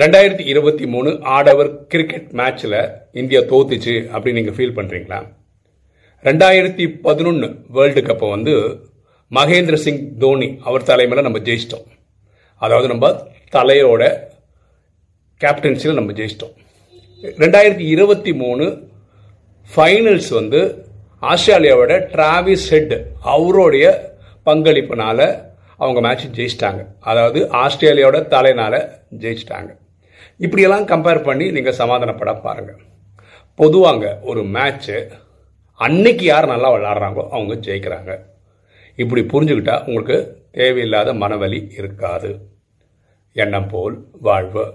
ரெண்டாயிரத்தி இருபத்தி மூணு ஆடவர் கிரிக்கெட் மேட்ச்ல இந்தியா தோத்துச்சு அப்படின்னு நீங்க ஃபீல் பண்றீங்களா? ரெண்டாயிரத்தி பதினொன்று வேர்ல்டு கப்பை வந்து மகேந்திர சிங் தோனி அவர் தலைமையில் நம்ம ஜெயிச்சிட்டோம். அதாவது நம்ம தலையோட கேப்டன்சியில் நம்ம ஜெயிச்சிட்டோம். ரெண்டாயிரத்தி இருபத்தி மூணு ஃபைனல்ஸ் வந்து ஆஸ்திரேலியாவோட டிராவிஸ் ஹெட் அவருடைய பங்களிப்புனால அவங்க மேட்ச் ஜெயிச்சிட்டாங்க. அதாவது ஆஸ்திரேலியாவோட தலைனால ஜெயிச்சிட்டாங்க. இப்படியெல்லாம் கம்பேர் பண்ணி நீங்கள் சமாதானப்பட பாருங்க. பொதுவாங்க ஒரு மேட்ச்சு அன்னைக்கு யார் நல்லா விளாட்றாங்களோ அவங்க ஜெயிக்கிறாங்க. இப்படி புரிஞ்சுக்கிட்டா உங்களுக்கு தேவையில்லாத மனவலி இருக்காது. எண்ணம் போல் வாழ்வு.